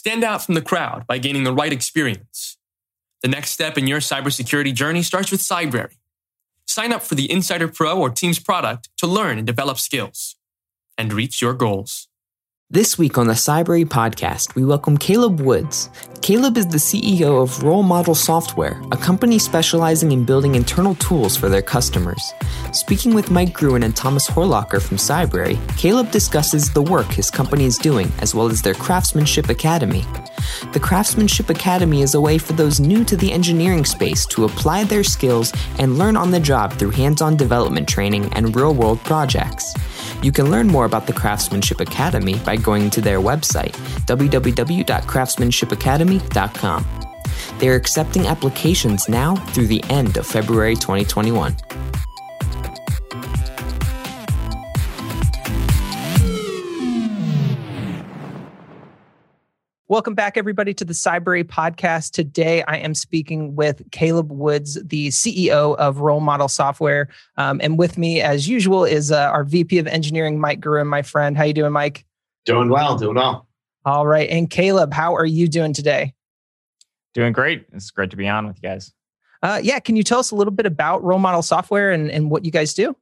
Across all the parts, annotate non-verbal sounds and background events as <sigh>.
Stand out from the crowd by gaining the right experience. The next step in your cybersecurity journey starts with Cybrary. Sign up for the Insider Pro or Teams product to learn and develop skills and reach your goals. This week on the Cybrary podcast, we welcome Caleb Woods. Caleb is the CEO of Role Model Software, a company specializing in building internal tools for their customers. Speaking with Mike Gruen and Thomas Horlacher from Cybrary, Caleb discusses the work his company is doing, as well as their Craftsmanship Academy. The Craftsmanship Academy is a way for those new to the engineering space to apply their skills and learn on the job through hands on development training and real world projects. You can learn more about the Craftsmanship Academy by going to their website, www.craftsmanshipacademy.com. They are accepting applications now through the end of February 2021. Welcome back, everybody, to the Cybrary podcast. Today, I am speaking with Caleb Woods, the CEO of Role Model Software, um, and with me, as usual, is uh, our VP of Engineering, Mike Gruen, my friend. How you doing, Mike? Doing well, doing well. All right, and Caleb, how are you doing today? Doing great. It's great to be on with you guys. Uh, yeah, can you tell us a little bit about Role Model Software and, and what you guys do?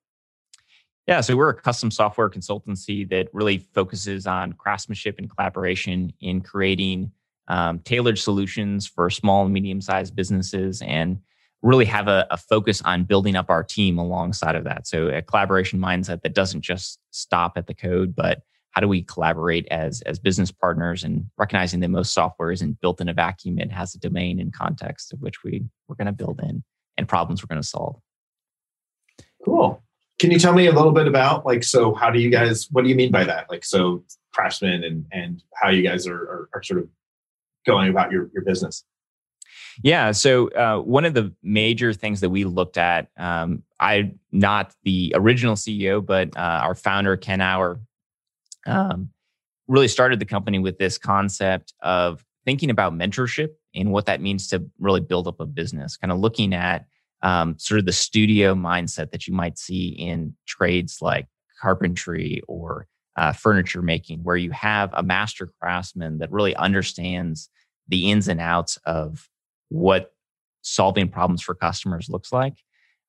Yeah, so we're a custom software consultancy that really focuses on craftsmanship and collaboration in creating um, tailored solutions for small and medium sized businesses and really have a, a, focus on building up our team alongside of that. So a collaboration mindset that doesn't just stop at the code, but how do we collaborate as, as business partners and recognizing that most software isn't built in a vacuum. It has a domain and context of which we, we're going to build in and problems we're going to solve. Cool. Can you tell me a little bit about like so how do you guys what do you mean by that? Like so craftsman and and how you guys are are, are sort of going about your your business? Yeah. So uh, one of the major things that we looked at, um, I'm not the original CEO, but uh, our founder Ken Auer um, really started the company with this concept of thinking about mentorship and what that means to really build up a business. Kind of looking at um, sort of the studio mindset that you might see in trades like carpentry or uh, furniture making, where you have a master craftsman that really understands the ins and outs of what solving problems for customers looks like.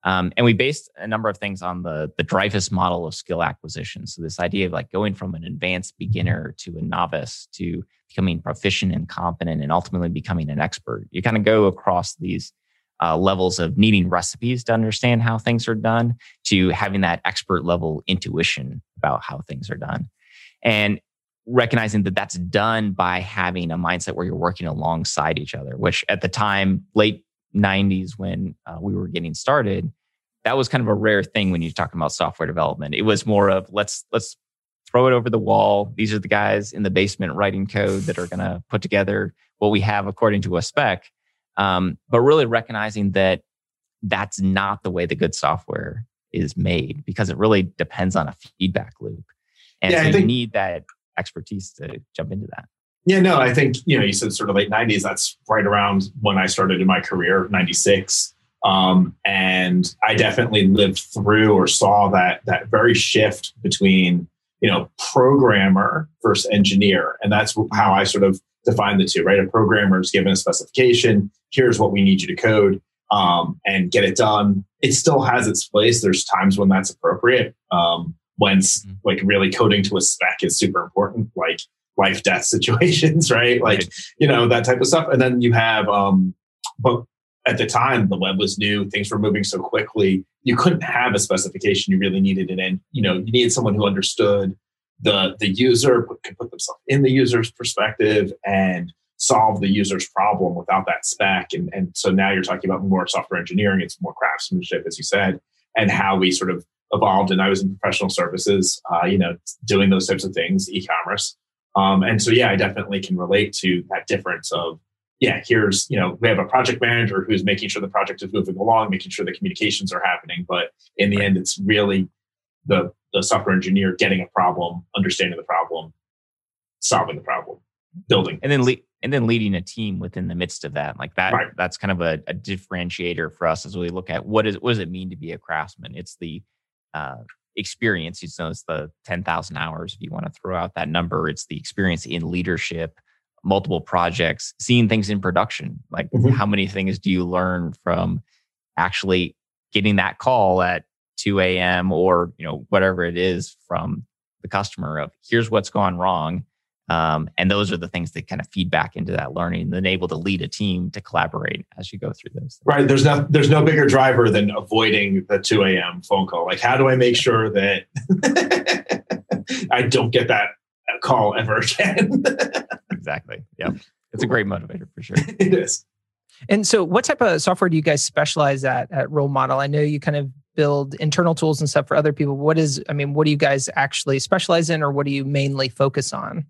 Um, and we based a number of things on the the Dreyfus model of skill acquisition. So this idea of like going from an advanced beginner to a novice to becoming proficient and competent and ultimately becoming an expert. You kind of go across these uh, levels of needing recipes to understand how things are done to having that expert level intuition about how things are done. And recognizing that that's done by having a mindset where you're working alongside each other, which at the time, late 90s, when uh, we were getting started, that was kind of a rare thing when you're talking about software development. It was more of let's, let's, throw it over the wall. These are the guys in the basement writing code that are going to put together what we have according to a spec um, but really recognizing that that's not the way the good software is made because it really depends on a feedback loop. And yeah, so you need that expertise to jump into that. Yeah, no, I think, you know, you said sort of late 90s. That's right around when I started in my career, 96. Um, and I definitely lived through or saw that that very shift between, you know, programmer versus engineer. And that's how I sort of define the two, right? A programmer is given a specification. Here's what we need you to code um, and get it done. It still has its place. There's times when that's appropriate. Um, when mm-hmm. like really coding to a spec is super important, like life death <laughs> situations, right? Like, you know, that type of stuff. And then you have, um, but at the time the web was new, things were moving so quickly. You couldn't have a specification. You really needed it. And, you know, you needed someone who understood the the user can put themselves in the user's perspective and solve the user's problem without that spec. And, and so now you're talking about more software engineering, it's more craftsmanship, as you said, and how we sort of evolved. And I was in professional services, uh, you know, doing those types of things, e-commerce. Um, and so, yeah, I definitely can relate to that difference of, yeah, here's, you know, we have a project manager who's making sure the project is moving along, making sure the communications are happening. But in the end, it's really the the software engineer getting a problem, understanding the problem, solving the problem, building, and then le- and then leading a team within the midst of that. Like that, right. that's kind of a, a, differentiator for us as we look at what is what does it mean to be a craftsman. It's the uh, experience. You know, it's the ten thousand hours. If you want to throw out that number, it's the experience in leadership multiple projects, seeing things in production. Like, mm-hmm. how many things do you learn from actually getting that call at 2 a.m. or you know whatever it is from the customer of here's what's gone wrong. Um, and those are the things that kind of feed back into that learning and then able to lead a team to collaborate as you go through those. Things. Right. There's no there's no bigger driver than avoiding the 2 a.m. phone call. Like, how do I make sure that <laughs> I don't get that call ever again? <laughs> exactly. Yeah. It's a great motivator for sure. <laughs> it is. And so, what type of software do you guys specialize at at Role Model? I know you kind of build internal tools and stuff for other people. What is, I mean, what do you guys actually specialize in, or what do you mainly focus on?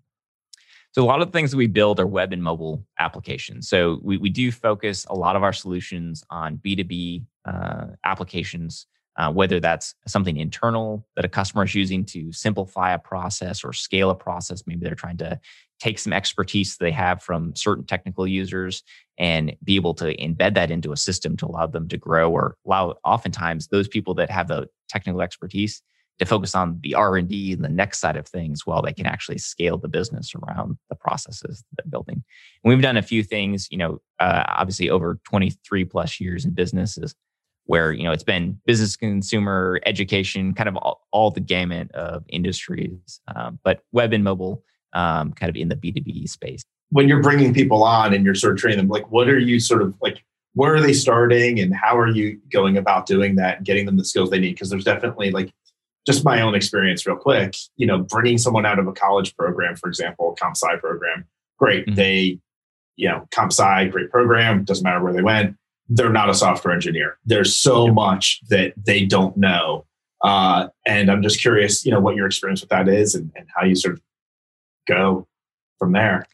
So a lot of the things that we build are web and mobile applications. So we, we do focus a lot of our solutions on B2B uh, applications, uh, whether that's something internal that a customer is using to simplify a process or scale a process. Maybe they're trying to take some expertise they have from certain technical users and be able to embed that into a system to allow them to grow or allow oftentimes those people that have the technical expertise to focus on the r&d and the next side of things while they can actually scale the business around the processes that they're building and we've done a few things you know uh, obviously over 23 plus years in businesses where you know it's been business consumer education kind of all, all the gamut of industries um, but web and mobile um, kind of in the b2b space when you're bringing people on and you're sort of training them like what are you sort of like where are they starting and how are you going about doing that and getting them the skills they need because there's definitely like just my own experience real quick you know bringing someone out of a college program for example comp sci program great mm-hmm. they you know comp sci great program doesn't matter where they went they're not a software engineer there's so much that they don't know uh, and i'm just curious you know what your experience with that is and, and how you sort of go from there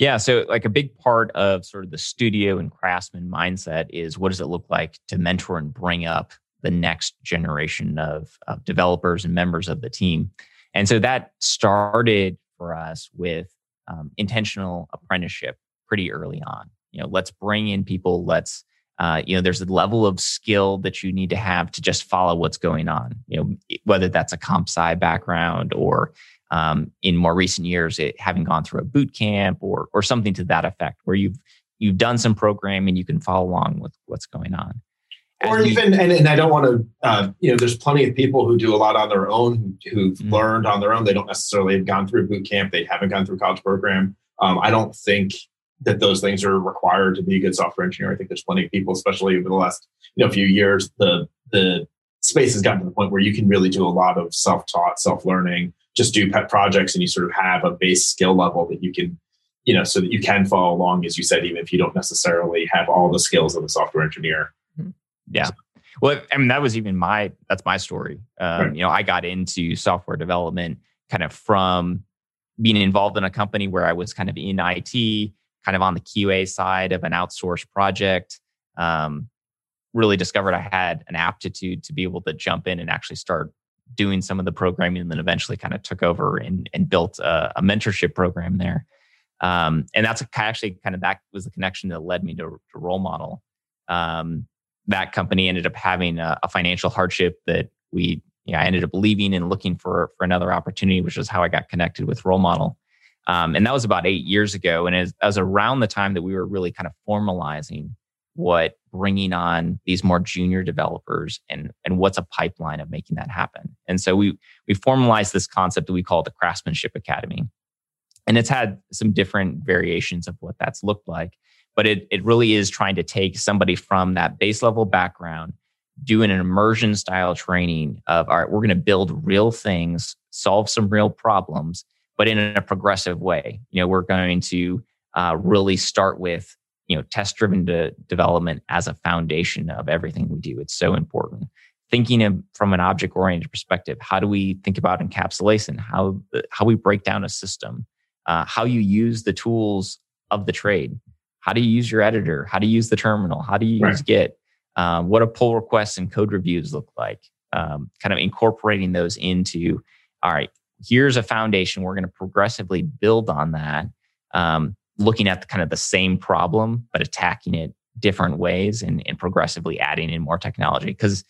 yeah. So, like a big part of sort of the studio and craftsman mindset is what does it look like to mentor and bring up the next generation of, of developers and members of the team. And so that started for us with um, intentional apprenticeship pretty early on. You know, let's bring in people. Let's, uh, you know, there's a level of skill that you need to have to just follow what's going on. You know, whether that's a comp sci background or um, in more recent years, it having gone through a boot camp or or something to that effect, where you've you've done some programming, you can follow along with what's going on or even and, and i don't want to uh, you know there's plenty of people who do a lot on their own who, have mm-hmm. learned on their own they don't necessarily have gone through boot camp they haven't gone through college program um, i don't think that those things are required to be a good software engineer i think there's plenty of people especially over the last you know few years the the space has gotten to the point where you can really do a lot of self-taught self-learning just do pet projects and you sort of have a base skill level that you can you know so that you can follow along as you said even if you don't necessarily have all the skills of a software engineer yeah. Well, I mean, that was even my that's my story. Um, right. You know, I got into software development kind of from being involved in a company where I was kind of in IT, kind of on the QA side of an outsourced project. Um, really discovered I had an aptitude to be able to jump in and actually start doing some of the programming, and then eventually kind of took over and, and built a, a mentorship program there. Um, and that's actually kind of that was the connection that led me to, to role model. Um, that company ended up having a, a financial hardship that we you know, I ended up leaving and looking for for another opportunity, which is how I got connected with Role Model. Um, and that was about eight years ago. And as, as around the time that we were really kind of formalizing what bringing on these more junior developers and and what's a pipeline of making that happen. And so we we formalized this concept that we call the Craftsmanship Academy. And it's had some different variations of what that's looked like but it, it really is trying to take somebody from that base level background doing an immersion style training of all right we're going to build real things solve some real problems but in a progressive way you know we're going to uh, really start with you know test driven de- development as a foundation of everything we do it's so important thinking of, from an object oriented perspective how do we think about encapsulation how how we break down a system uh, how you use the tools of the trade how do you use your editor? How do you use the terminal? How do you right. use Git? Um, what do pull requests and code reviews look like? Um, kind of incorporating those into, all right, here's a foundation. We're going to progressively build on that, um, looking at the, kind of the same problem, but attacking it different ways and, and progressively adding in more technology. Because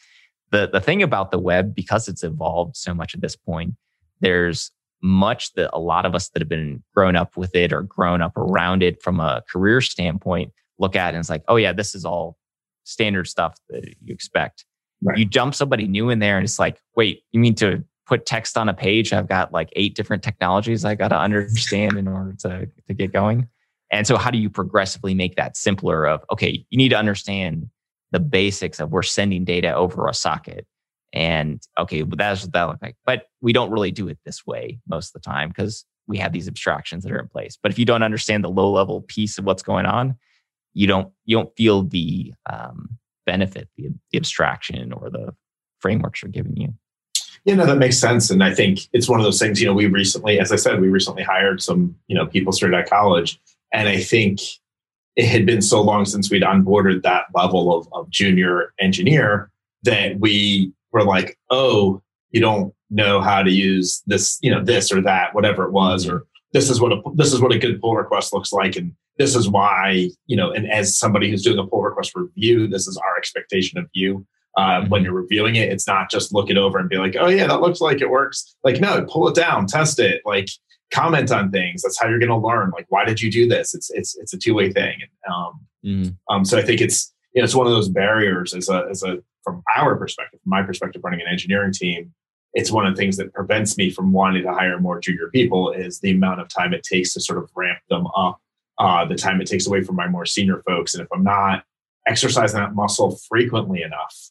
the, the thing about the web, because it's evolved so much at this point, there's much that a lot of us that have been grown up with it or grown up around it from a career standpoint look at it and it's like, oh yeah, this is all standard stuff that you expect. Right. You jump somebody new in there and it's like, wait, you mean to put text on a page? I've got like eight different technologies I got to understand in order to, to get going. And so how do you progressively make that simpler of, okay, you need to understand the basics of we're sending data over a socket. And okay, but that's what that look like. But we don't really do it this way most of the time because we have these abstractions that are in place. But if you don't understand the low level piece of what's going on, you don't you don't feel the um, benefit, the, the abstraction or the frameworks are giving you. Yeah, know that makes sense. And I think it's one of those things, you know, we recently, as I said, we recently hired some, you know, people straight out of college. And I think it had been so long since we'd onboarded that level of, of junior engineer that we were like, oh, you don't know how to use this, you know, this or that, whatever it was, mm-hmm. or this is what a this is what a good pull request looks like, and this is why, you know, and as somebody who's doing a pull request review, this is our expectation of you. Uh, when you're reviewing it, it's not just look it over and be like, oh yeah, that looks like it works. Like, no, pull it down, test it, like comment on things. That's how you're going to learn. Like, why did you do this? It's it's it's a two way thing. Um, mm. um, so I think it's you know it's one of those barriers as a as a from our perspective, from my perspective, running an engineering team. It's one of the things that prevents me from wanting to hire more junior people is the amount of time it takes to sort of ramp them up, uh, the time it takes away from my more senior folks. And if I'm not exercising that muscle frequently enough,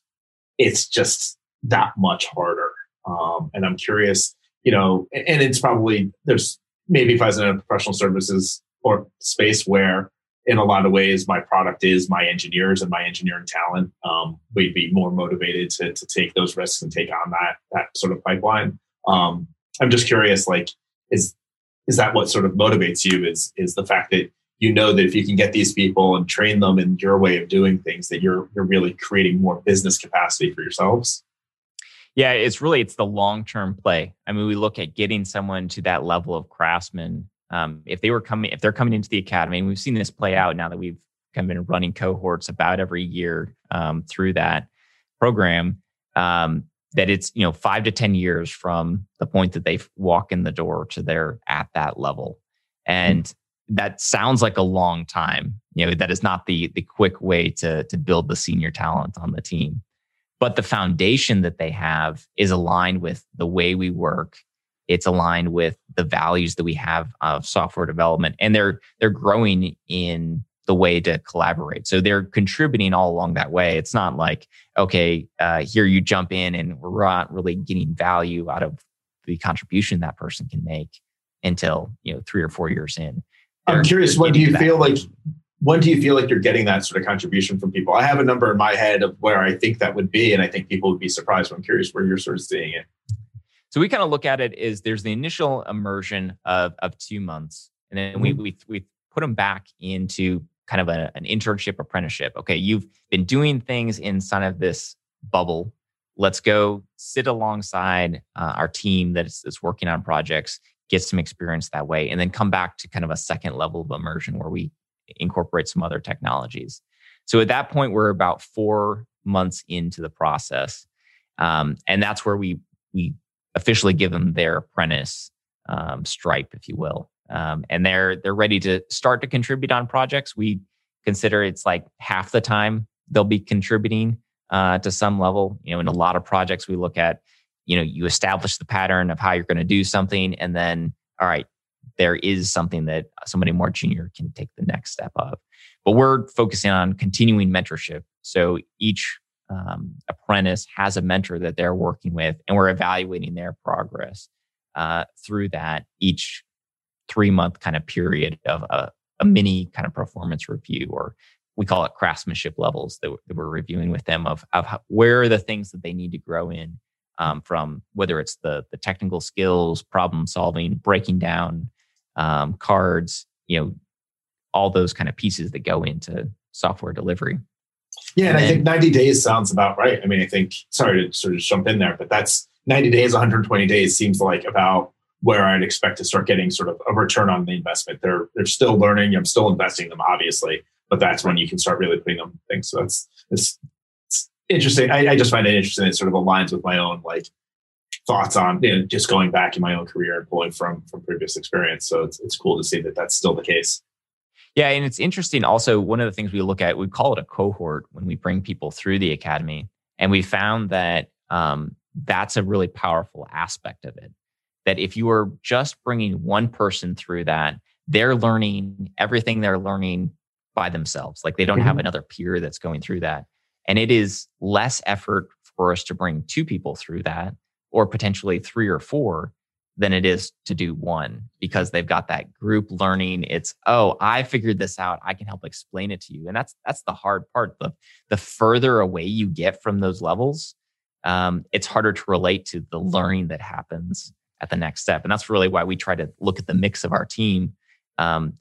it's just that much harder. Um, and I'm curious, you know, and it's probably there's maybe if I was in a professional services or space where in a lot of ways my product is my engineers and my engineering talent, um, we'd be more motivated to, to take those risks and take on that that sort of pipeline. Um, I'm just curious, like, is is that what sort of motivates you? Is is the fact that you know that if you can get these people and train them in your way of doing things, that you're you're really creating more business capacity for yourselves. Yeah, it's really it's the long term play. I mean, we look at getting someone to that level of craftsman. Um, if they were coming, if they're coming into the academy, and we've seen this play out now that we've kind of been running cohorts about every year um, through that program. Um, that it's you know five to ten years from the point that they walk in the door to they're at that level, and mm-hmm that sounds like a long time. You know, that is not the the quick way to to build the senior talent on the team. But the foundation that they have is aligned with the way we work. It's aligned with the values that we have of software development, and they're they're growing in the way to collaborate. So they're contributing all along that way. It's not like okay, uh, here you jump in, and we're not really getting value out of the contribution that person can make until you know three or four years in I'm curious, when do you feel like when do you feel like you're getting that sort of contribution from people? I have a number in my head of where I think that would be, and I think people would be surprised. I'm curious where you're sort of seeing it. So we kind of look at it is there's the initial immersion of of two months, and then mm-hmm. we we we put them back into kind of a, an internship apprenticeship. Okay, you've been doing things inside of this bubble. Let's go sit alongside uh, our team that is, is working on projects get some experience that way, and then come back to kind of a second level of immersion where we incorporate some other technologies. So at that point, we're about four months into the process, um, and that's where we we officially give them their apprentice um, stripe, if you will, um, and they're they're ready to start to contribute on projects. We consider it's like half the time they'll be contributing uh, to some level. You know, in a lot of projects, we look at you know you establish the pattern of how you're going to do something and then all right there is something that somebody more junior can take the next step of. But we're focusing on continuing mentorship. So each um, apprentice has a mentor that they're working with and we're evaluating their progress uh, through that each three month kind of period of a, a, mini kind of performance review or we call it craftsmanship levels that, we're reviewing with them of, of how, where are the things that they need to grow in um, from whether it's the the technical skills, problem solving, breaking down um, cards, you know, all those kind of pieces that go into software delivery. Yeah, and, and I think 90 days sounds about right. I mean, I think sorry to sort of jump in there, but that's 90 days, 120 days seems like about where I'd expect to start getting sort of a return on the investment. They're they're still learning. I'm still investing them, obviously, but that's when you can start really putting them things. So that's it's interesting. I, I, just find it interesting. It sort of aligns with my own like thoughts on you know, just going back in my own career and pulling from from previous experience. So it's it's cool to see that that's still the case. Yeah, and it's interesting. Also, one of the things we look at, we call it a cohort when we bring people through the academy, and we found that um, that's a really powerful aspect of it. That if you are just bringing one person through that, they're learning everything they're learning by themselves. Like they don't mm-hmm. have another peer that's going through that, and it is less effort for us to bring two people through that, or potentially three or four, than it is to do one because they've got that group learning. It's oh i figured this out. I can help explain it to you. And that's that's the hard part. The the further away you get from those levels um, it's harder to relate to the learning that happens at the next step. And that's really why we try to look at the mix of our team. Um,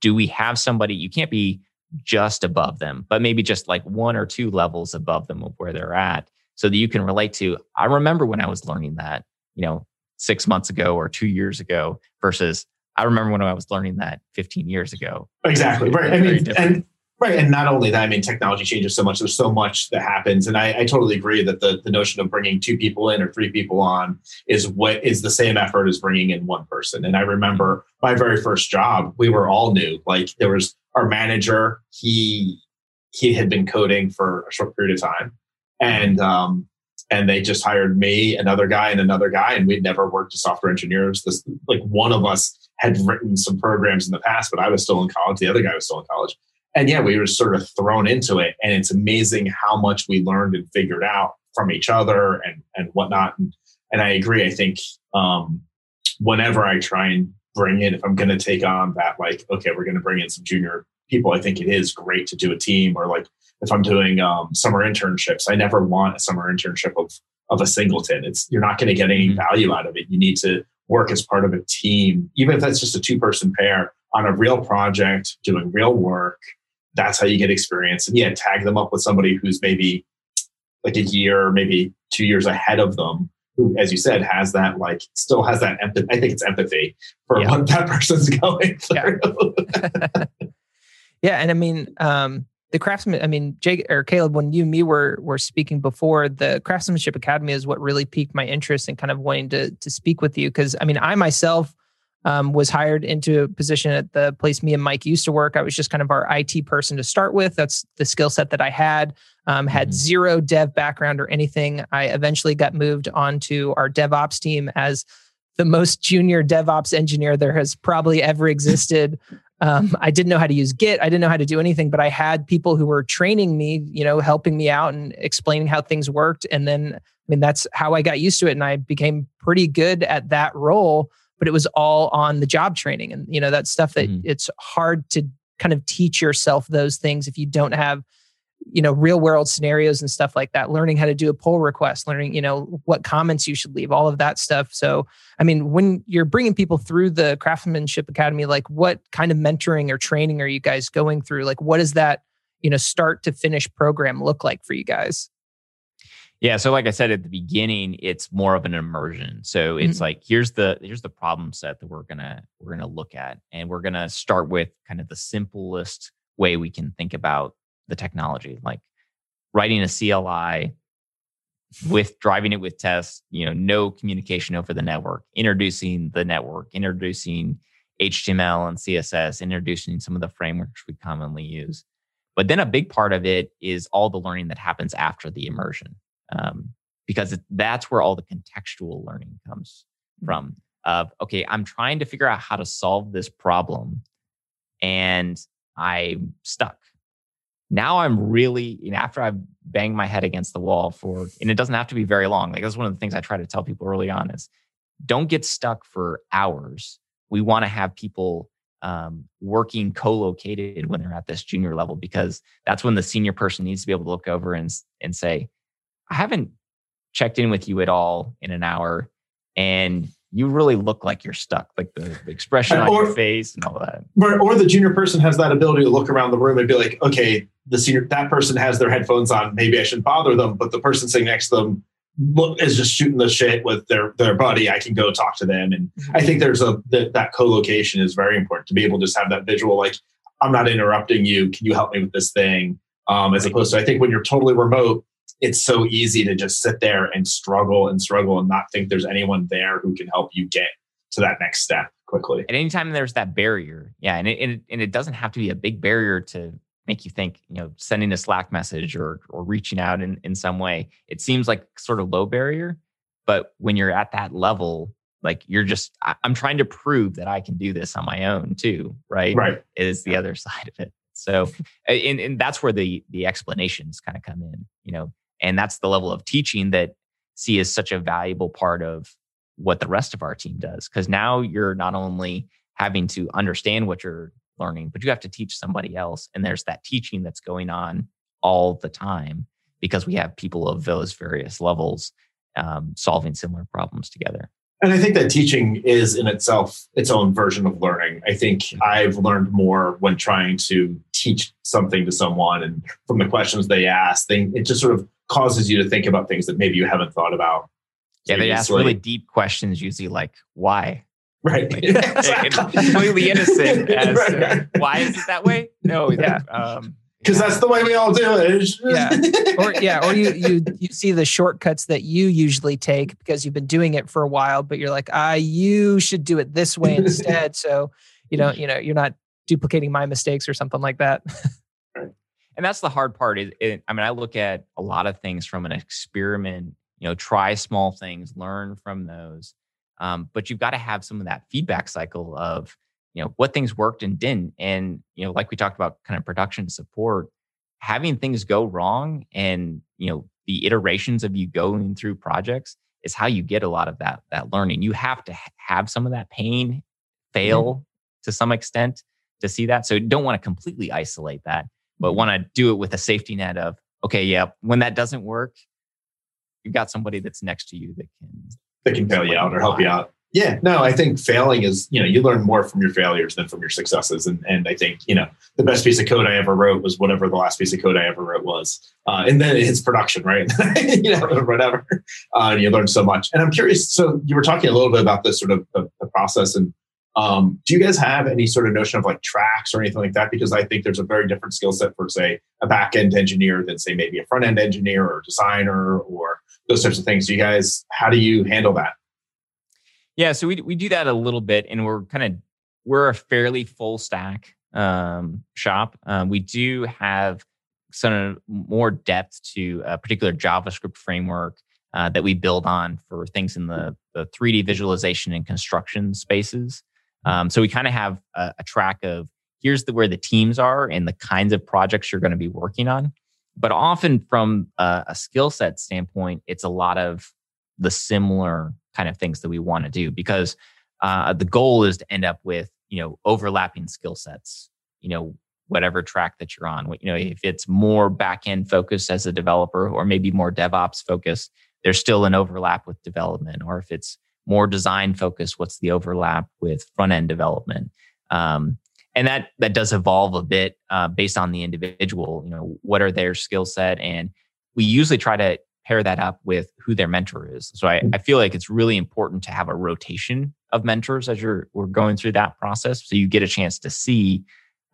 do we have somebody? You can't be just above them but maybe just like one or two levels above them of where they're at so that you can relate to i remember when i was learning that you know six months ago or two years ago versus I remember when I was learning that 15 years ago. Exactly. Right. I mean, and right. And not only that, I mean, technology changes so much. There's so much that happens. And I, I, totally agree that the, the notion of bringing two people in or three people on is what is the same effort as bringing in one person. And I remember my very first job, we were all new. Like there was our manager, he, he had been coding for a short period of time. And, um, and they just hired me, another guy, and another guy, and we'd never worked as software engineers. This like one of us had written some programs in the past, but I was still in college. The other guy was still in college, and yeah, we were sort of thrown into it. And it's amazing how much we learned and figured out from each other and and whatnot. And, and I agree. I think um, whenever I try and bring in, if I'm going to take on that, like, okay, we're going to bring in some junior people, I think it is great to do a team or like if I'm doing um, summer internships, I never want a summer internship of of a singleton. It's you're not going to get any mm-hmm. value out of it. You need to work as part of a team, even if that's just a two person pair on a real project, doing real work. That's how you get experience. And yeah, tag them up with somebody who's maybe like a year, maybe two years ahead of them, who, as you said, has that like still has that empathy. I think it's empathy for yeah. what that person's <laughs> going through. Yeah, <laughs> yeah and I mean, um, the craftsman i mean jake or caleb when you and me were were speaking before the craftsmanship academy is what really piqued my interest in kind of wanting to to speak with you because i mean i myself um, was hired into a position at the place me and mike used to work i was just kind of our it person to start with that's the skill set that i had um, had mm-hmm. zero dev background or anything i eventually got moved onto our devops team as the most junior DevOps engineer there has probably ever existed. Um, I didn't know how to use Git. I didn't know how to do anything, but I had people who were training me, you know, helping me out and explaining how things worked. And then, I mean, that's how I got used to it. And I became pretty good at that role, but it was all on the job training. And, you know, that stuff that mm-hmm. it's hard to kind of teach yourself those things if you don't have you know real world scenarios and stuff like that learning how to do a pull request learning you know what comments you should leave all of that stuff. So i mean when you're bringing people through the craftsmanship academy like what kind of mentoring or training are you guys going through? Like what does that you know start to finish program look like for you guys? Yeah so like i said at the beginning it's more of an immersion. So it's mm-hmm. like here's the here's the problem set that we're gonna we're gonna look at and we're gonna start with kind of the simplest way we can think about the technology, like writing a CLI with driving it with tests, you know, no communication over the network, introducing the network, introducing HTML and CSS, introducing some of the frameworks we commonly use. But then a big part of it is all the learning that happens after the immersion, um, because it, that's where all the contextual learning comes mm. from. Of okay, I'm trying to figure out how to solve this problem, and I'm stuck now I'm really, you know, after I've banged my head against the wall for, and it doesn't have to be very long. Like that's one of the things I try to tell people early on is don't get stuck for hours. We want to have people um, working co-located when they're at this junior level because that's when the senior person needs to be able to look over and and say, I haven't checked in with you at all in an hour, and you really look like you're stuck, like the, expression on or, your face and all that. Or, or the junior person has that ability to look around the room and be like, okay, the senior that person has their headphones on. Maybe I shouldn't bother them, but the person sitting next to them look, is just shooting the shit with their their buddy. I can go talk to them, and. I think there's a that, that co-location is very important to be able to just have that visual. Like, I'm not interrupting you. Can you help me with this thing? Um, as opposed to, I think when you're totally remote, it's so easy to just sit there and struggle and struggle and not think there's anyone there who can help you get to that next step quickly. At any time there's that barrier, yeah, and it, and it, and it doesn't have to be a big barrier to make you think, you know, sending a Slack message or or reaching out in in some way. It seems like sort of low barrier, but when you're at that level, like you're just I, am trying to prove that I can do this on my own too, right? Right is the other <laughs> side of it. So, and, and that's where the the explanations kind of come in, you know, and that's the level of teaching that see is such a valuable part of what the rest of our team does. Because now you're not only having to understand what you're learning, but you have to teach somebody else. And there's that teaching that's going on all the time because we have people of those various levels um, solving similar problems together. And I think that teaching is in itself its own version of learning. I think. I've learned more when trying to teach something to someone and from the questions they ask, they, it just sort of causes you to think about things that maybe you haven't thought about. Yeah, they ask really deep questions, usually like why. Right. Like, <laughs> completely innocent. <laughs> As, right, right. why is it that way? No. Yeah. Um, because that's the way we all do it. yeah, <laughs> or yeah, or you you you see the shortcuts that you usually take because you've been doing it for a while, but you're like, ah, you should do it this way instead. so you know, you know, you're not duplicating my mistakes or something like that. And that's the hard part is it, i mean i look at a lot of things from an experiment you know try small things learn from those um, but you've got to have some of that feedback cycle of you know what things worked and didn't. And you know like we talked about kind of production support having things go wrong and you know the iterations of you going through projects is how you get a lot of that that learning. You have to have some of that pain fail mm-hmm. to some extent to see that so don't want to completely isolate that but want to do it with a safety net of okay, yeah, when that doesn't work, you've got somebody that's next to you that can that can bail you out or help you out. Yeah, no, I think failing is, you know, you learn more from your failures than from your successes. And and I think, you know, the best piece of code I ever wrote was whatever the last piece of code I ever wrote was. Uh, and then it hits production, right? <laughs> you know, whatever. Uh, and you learn so much. And I'm curious, so you were talking a little bit about this sort of the, the process and um, do you guys have any sort of notion of like tracks or anything like that? Because I think there's a very different skill set for, say, a back end engineer than, say, maybe a front end engineer or designer or those types of things. Do you guys, how do you handle that? Yeah, so we we do that a little bit, and we're kind of we're a fairly full stack um, shop. Um, we do have some more depth to a particular JavaScript framework uh, that we build on for things in the, the 3D visualization and construction spaces. Um, so we kind of have a, a, track of here's the, where the teams are and the kinds of projects you're going to be working on. But often from a, a skill set standpoint, it's a lot of the similar kind of things that we want to do because uh, the goal is to end up with you know overlapping skill sets. You know whatever track that you're on. You know if it's more back end focused as a developer or maybe more DevOps focused, there's still an overlap with development. Or if it's more design focused what's the overlap with front end development? Um, and that that does evolve a bit uh, based on the individual you know what are their skill set? And we usually try to pair that up with who their mentor is. So I, I feel like it's really important to have a rotation of mentors as you're we're going through that process so you get a chance to see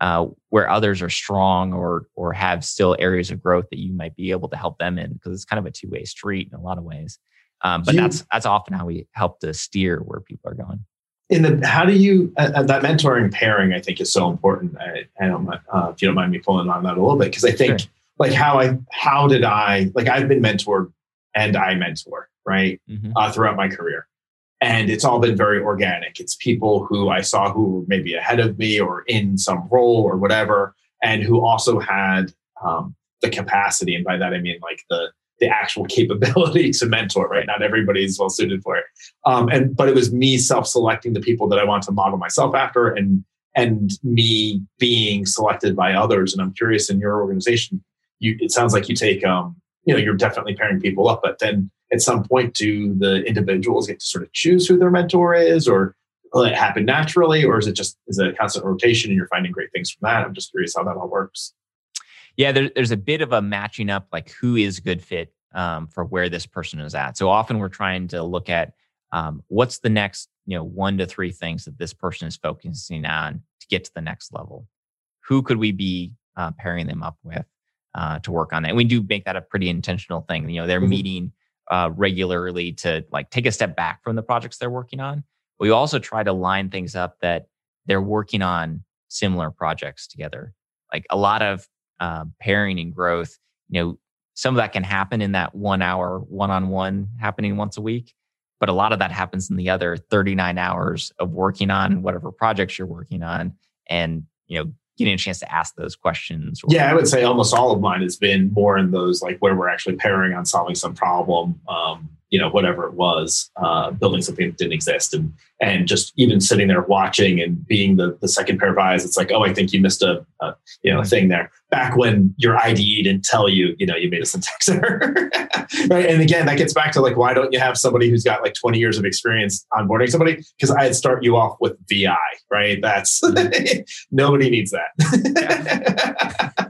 uh, where others are strong or or have still areas of growth that you might be able to help them in because it's kind of a two-way street in a lot of ways um, but you, that's that's often how we help to steer where people are going. In the how do you uh, uh that mentoring pairing? I think is so important. I, I don't uh, if you don't mind me pulling on that a little bit because I think sure. like how I how did I like I've been mentored and I mentor right mm-hmm. uh, throughout my career. And it's all been very organic. It's people who I saw who were maybe ahead of me or in some role or whatever, and who also had um, the capacity. And by that I mean like the the actual capability <laughs> to mentor, right? Not everybody is well suited for it. Um, and but it was me self-selecting the people that I want to model myself after and and me being selected by others. And I'm curious in your organization, you it sounds like you take um, you know, you're definitely pairing people up, but then at some point do the individuals get to sort of choose who their mentor is or will it happen naturally or is it just is it a constant rotation and you're finding great things from that? I'm just curious how that all works yeah, there, there's a bit of a matching up, like who is a good fit um, for where this person is at. So often we're trying to look at um, what's the next, you know, one to three things that this person is focusing on to get to the next level. Who could we be uh, pairing them up with? uh, to work on that. And we do make that a pretty intentional thing. You know, they're mm-hmm. meeting uh, regularly to like take a step back from the projects they're working on. We also try to line things up that they're working on similar projects together. Like a lot of uh, pairing and growth, you know, some of that can happen in that one hour one on one happening once a week. But a lot of that happens in the other 39 hours of working on whatever projects you're working on and, you know, getting a chance to ask those questions. yeah, I would say almost all of mine has been more in those like where we're actually pairing on solving some problem. Um, you know whatever it was uh, building something that didn't exist. And and just even sitting there watching and being the, the second pair of eyes it's like oh i think you missed a, a you know a thing there. Back when your ide didn't tell you you know you made a syntax <laughs> error. Right? And again that gets back to like why don't you have somebody who's got like 20 years of experience onboarding somebody? Because i'd start you off with vi right? That's mm-hmm. <laughs> nobody needs that <laughs>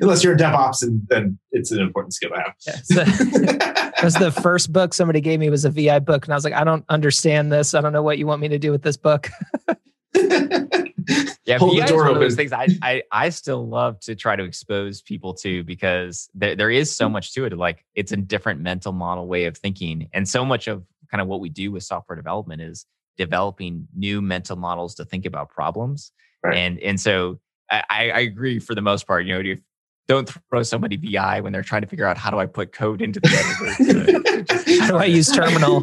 unless you're a DevOps, and then it's an important skill to have. Yeah, so, <laughs> that was the first book somebody gave me was a VI book, and I was like, I don't understand this. I don't know what you want me to do with this book. <laughs> yeah, Hold VI is one of those things I, I I still love to try to expose people to because there, there is so much to it. Like it's a different mental model way of thinking, and so much of kind of what we do with software development is developing new mental models to think about problems. Right. And and so I, I, agree for the most part. You know, if don't throw somebody VI when they're trying to figure out how do I put code into the editor. <laughs> how do I use terminal?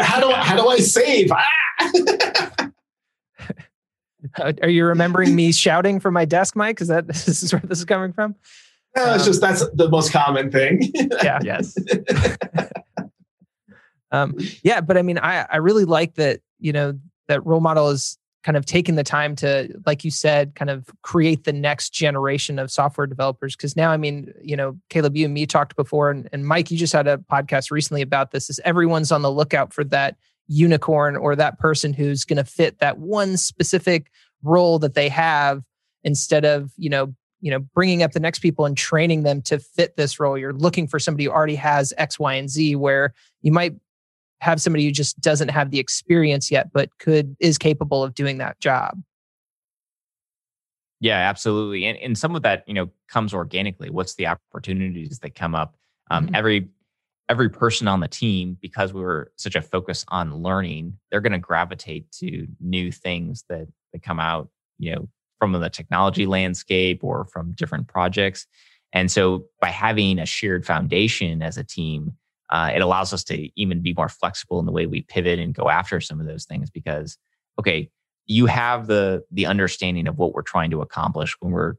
how do I, how do I save? Ah! <laughs> Are you remembering me shouting from my desk, Mike? Is that <laughs> this is where this is coming from? No, it's um, just that's the most common thing. yeah. Yes. um, yeah, but I mean, I I really like that. You know, that role model is kind of taking the time to like you said kind of create the next generation of software developers. Because now i mean you know caleb you and me talked before and, and mike you just had a podcast recently about this is everyone's on the lookout for that unicorn or that person who's going to fit that one specific role that they have instead of you know you know bringing up the next people and training them to fit this role. You're looking for somebody who already has x y and z where you might have somebody who just doesn't have the experience yet, but could is capable of doing that job. Yeah, absolutely. And, and some of that, you know, comes organically. What's the opportunities that come up? Um, mm-hmm. Every every person on the team, because we were such a focus on learning, they're going to gravitate to new things that that come out, you know, from the technology landscape or from different projects. And so, by having a shared foundation as a team, uh, it allows us to even be more flexible in the way we pivot and go after some of those things because okay you have the the understanding of what we're trying to accomplish when we're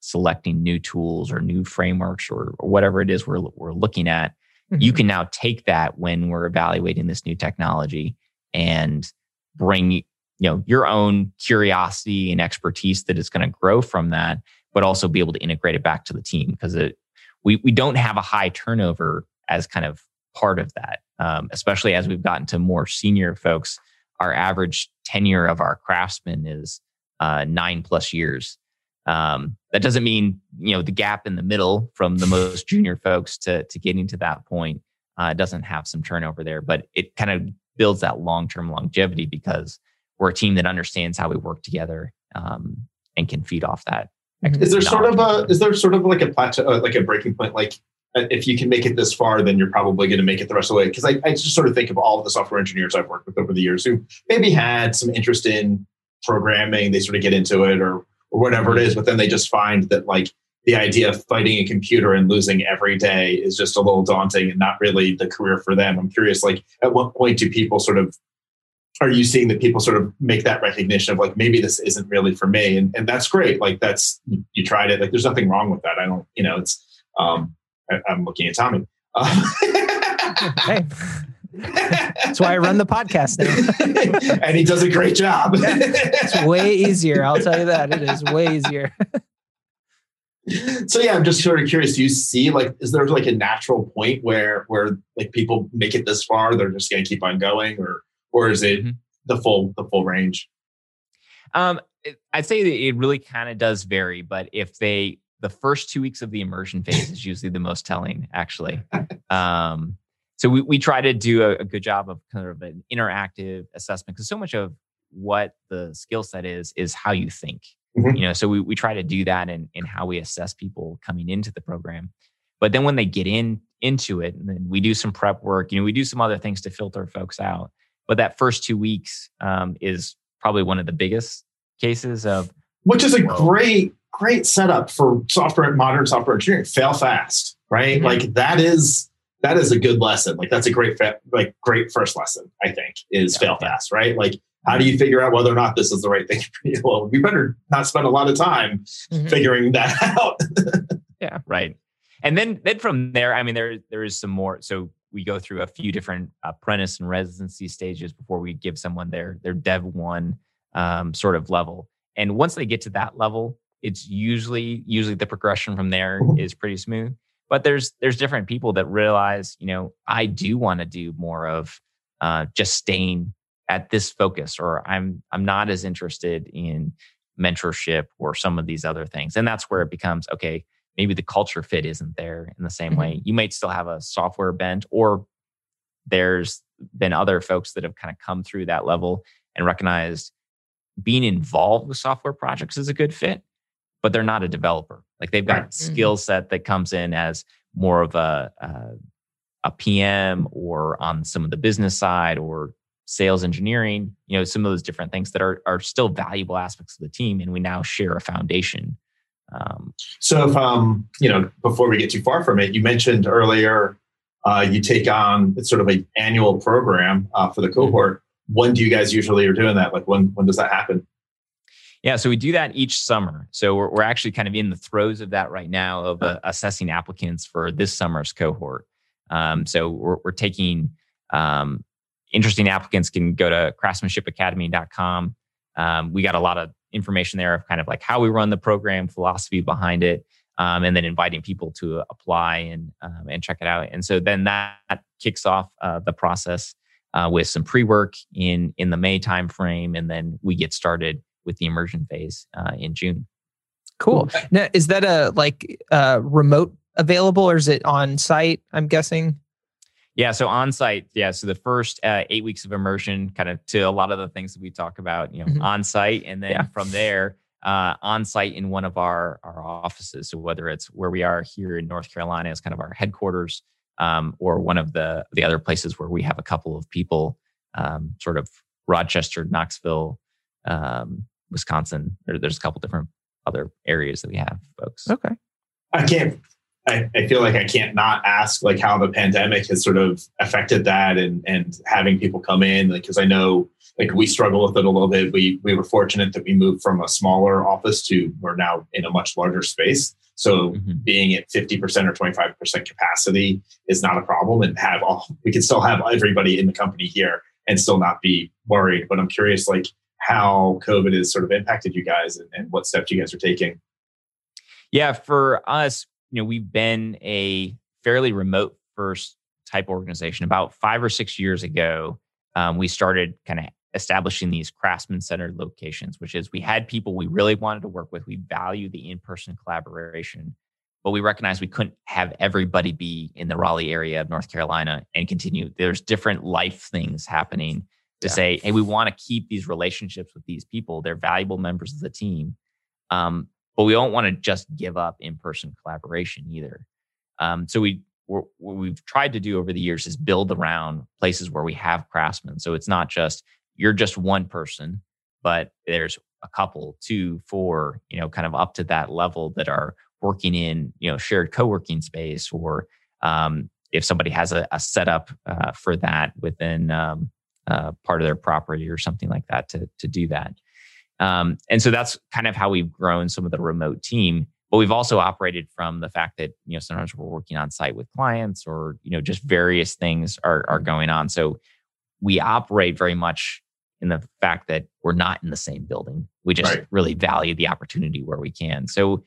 selecting new tools or new frameworks or, or whatever it is we're, we're looking at mm-hmm. you can now take that when we're evaluating this new technology and bring you know your own curiosity and expertise that is going to grow from that but also be able to integrate it back to the team because it we, we don't have a high turnover as kind of part of that, um, especially as we've gotten to more senior folks. Our average tenure of our craftsmen is uh, nine plus years. Um, that doesn't mean you know the gap in the middle from the most <laughs> junior folks to to getting to that point uh, doesn't have some turnover there, but it kind of builds that long term longevity because we're a team that understands how we work together um, and can feed off that. Is there sort of a is there sort of like a plateau, uh, like a breaking point? Like if you can make it this far, then you're probably going to make it the rest of the way. Because I, I, just sort of think of all of the software engineers I've worked with over the years who maybe had some interest in programming, they sort of get into it or or whatever it is, but then they just find that like the idea of fighting a computer and losing every day is just a little daunting and not really the career for them. I'm curious, like at what point do people sort of are you seeing that people sort of make that recognition of like maybe this isn't really for me and, and that's great like that's you tried it like there's nothing wrong with that i don't you know it's um I, am looking at Tommy. Uh, <laughs> hey. That's why I run the podcast now. <laughs> and he does a great job. it's way easier. I'll tell you that. It is way easier. so yeah, I'm just sort of curious. Do you see like is there like a natural point where where like people make it this far, they're just gonna keep on going, or or is it mm-hmm. the full the full range? Um, I'd say that it really kind of does vary, but if they the first two weeks of the immersion phase is usually the most telling, actually. <laughs> Um, so we, we try to do a, a, good job of kind of an interactive assessment because so much of what the skill set is is how you think. Mm-hmm. You know, so we, we try to do that in, in how we assess people coming into the program. But then when they get in into it, and then we do some prep work, you know, we do some other things to filter folks out. But that first two weeks um, is probably one of the biggest cases of which is a great great setup for software modern software engineering. Fail fast right? Mm-hmm. like that is that is a good lesson. Like that's a great like great first lesson i think is yeah, fail fast right? Like how do you figure out whether or not this is the right thing for you? <laughs> Well we better not spend a lot of time mm-hmm. figuring that <laughs> out. Yeah. Right. And then then from there i mean there there is some more. So we go through a few different apprentice and residency stages before we give someone their their dev one um, sort of level. And once they get to that level it's usually usually the progression from there mm-hmm. pretty smooth but there's there's different people that realize you know i do want to do more of uh, just staying at this focus or i'm i'm not as interested in mentorship or some of these other things and that's where it becomes okay maybe the culture fit isn't there in the same mm-hmm. way you might still have a software bent or there's been other folks that have kind of come through that level and recognized being involved with software projects is a good fit but they're not a developer. Like they've got right. Mm-hmm. skill set that comes in as more of a, a a PM or on some of the business side or sales engineering. You know, some of those different things that are are still valuable aspects of the team, and we now share a foundation. Um, so, if um, you know, before we get too far from it, you mentioned earlier uh, you take on it's sort of an annual program uh, for the mm-hmm. cohort. When do you guys usually are doing that? Like when when does that happen? Yeah, so we do that each summer. So we're, we're actually kind of in the throes of that right now of uh, assessing applicants for this summer's cohort. Um, so we're, we're taking um, interesting applicants can go to craftsmanshipacademy.com. Um, we got a lot of information there of kind of like how we run the program, philosophy behind it, um, and then inviting people to apply and um, and check it out. And so then that kicks off uh, the process uh, with some pre work in in the May timeframe, and then we get started with the immersion phase uh, in June. Cool. Now, is that a like uh, remote available or is it on site? I'm guessing. Yeah, so on site, yeah. So the first uh, eight weeks of immersion, kind of to a lot of the things that we talk about, you know, mm-hmm. on site, and then yeah. from there, uh, on site in one of our our offices. So whether it's where we are here in North Carolina as kind of our headquarters, um, or one of the the other places where we have a couple of people, um, sort of Rochester, Knoxville, um, Wisconsin. There, there's a couple different other areas that we have folks. Okay. I can't. I, I feel like I can't not ask like how the pandemic has sort of affected that and and having people come in because I know like we struggle with it a little bit. We we were fortunate that we moved from a smaller office to we're now in a much larger space. So mm-hmm. being at 50% or 25% capacity is not a problem and have all we can still have everybody in the company here and still not be worried. But I'm curious like how COVID has sort of impacted you guys and, and what steps you guys are taking. Yeah, for us, you know, we've been a fairly remote first type organization. About five or six years ago, um, we started kind of establishing these craftsman centered locations, which is we had people we really wanted to work with. We value the in person collaboration, but we recognized we couldn't have everybody be in the Raleigh area of North Carolina and continue. There's different life things happening to yeah. say, hey, we want to keep these relationships with these people. They're valuable members of the team. Um, but we don't want to just give up in-person collaboration either. Um, so we what we've tried to do over the years is build around places where we have craftsmen. So it's not just you're just one person, but there's a couple, two, four, you know, kind of up to that level that are working in you know shared co-working space or um, if somebody has a, a setup uh, for that within um, uh, part of their property or something like that to, to do that. Um, and so that's kind of how we've grown some of the remote team. But we've also operated from the fact that you know sometimes we're working on site with clients or you know just various things are are going on. So we operate very much in the fact that we're not in the same building. We just right. really value the opportunity where we can. So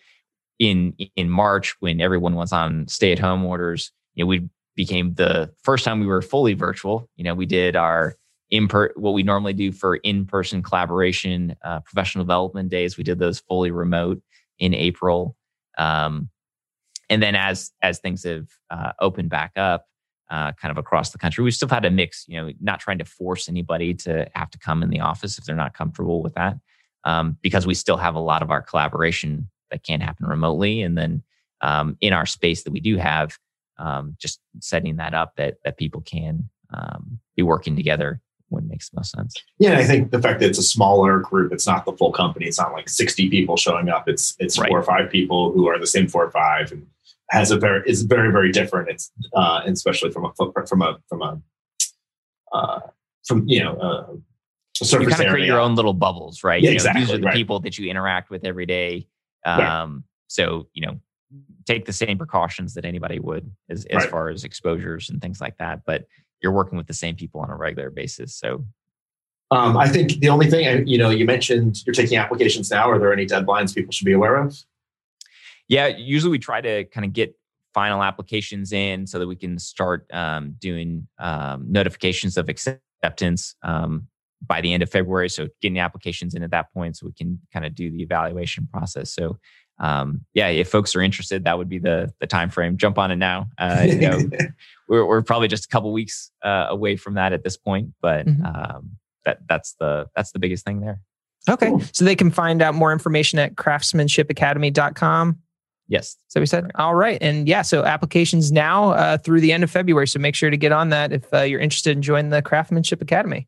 in in March when everyone was on stay at home orders, you know, we became the first time we were fully virtual. You know, we did our in per what we normally do for in-person collaboration uh, professional development days we did those fully remote in april um, and then as as things have uh, opened back up uh, kind of across the country we still had a mix you know not trying to force anybody to have to come in the office if they're not comfortable with that um, because we still have a lot of our collaboration that can't happen remotely. And then um, in our space that we do have, um, just setting that up that that people can um, be working together when it makes the most sense. Yeah, I think the fact that it's a smaller group, it's not the full company. It's not like sixty people showing up. It's it's right. four or five people who are the same four or five, and has a very is very very different. It's uh, especially from a footprint from a from a uh, from you know. Uh, you kind of create your own little bubbles, right? Yeah, you know, exactly. These are the right. people that you interact with every day. Um, right. So you know, take the same precautions that anybody would as, as right. far as exposures and things like that. But you're working with the same people on a regular basis. So um, I think the only thing, you know, you mentioned you're taking applications now. Are there any deadlines people should be aware of? Yeah, usually we try to kind of get final applications in so that we can start um, doing um, notifications of acceptance um, by the end of February. So getting applications in at that point so we can kind of do the evaluation process. So um, yeah, if folks are interested, that would be the the time frame. Jump on it now. Uh, you know, <laughs> we're we're probably just a couple weeks uh, away from that at this point, but mm-hmm. um, that that's the that's the biggest thing there. Okay, cool. so they can find out more information at craftsmanshipacademy.com. Yes. So we said, right. all right. And yeah, so applications now uh, through the end of February. So make sure to get on that if uh, you're interested in joining the Craftsmanship Academy.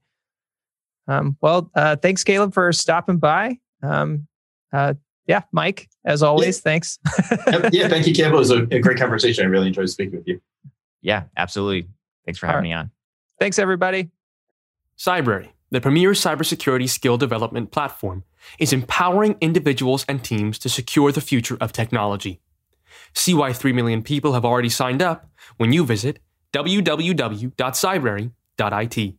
Um, well, uh, thanks, Caleb, for stopping by. Um, uh, yeah, Mike, as always, yeah. thanks. yeah, thank you, Caleb. It was a, a, great conversation. I really enjoyed speaking with you. Yeah, absolutely. Thanks for having right. me on. Thanks, everybody. Cybrary, the premier cybersecurity skill development platform, is empowering individuals and teams to secure the future of technology. See why 3 million people have already signed up when you visit www.cybrary.it.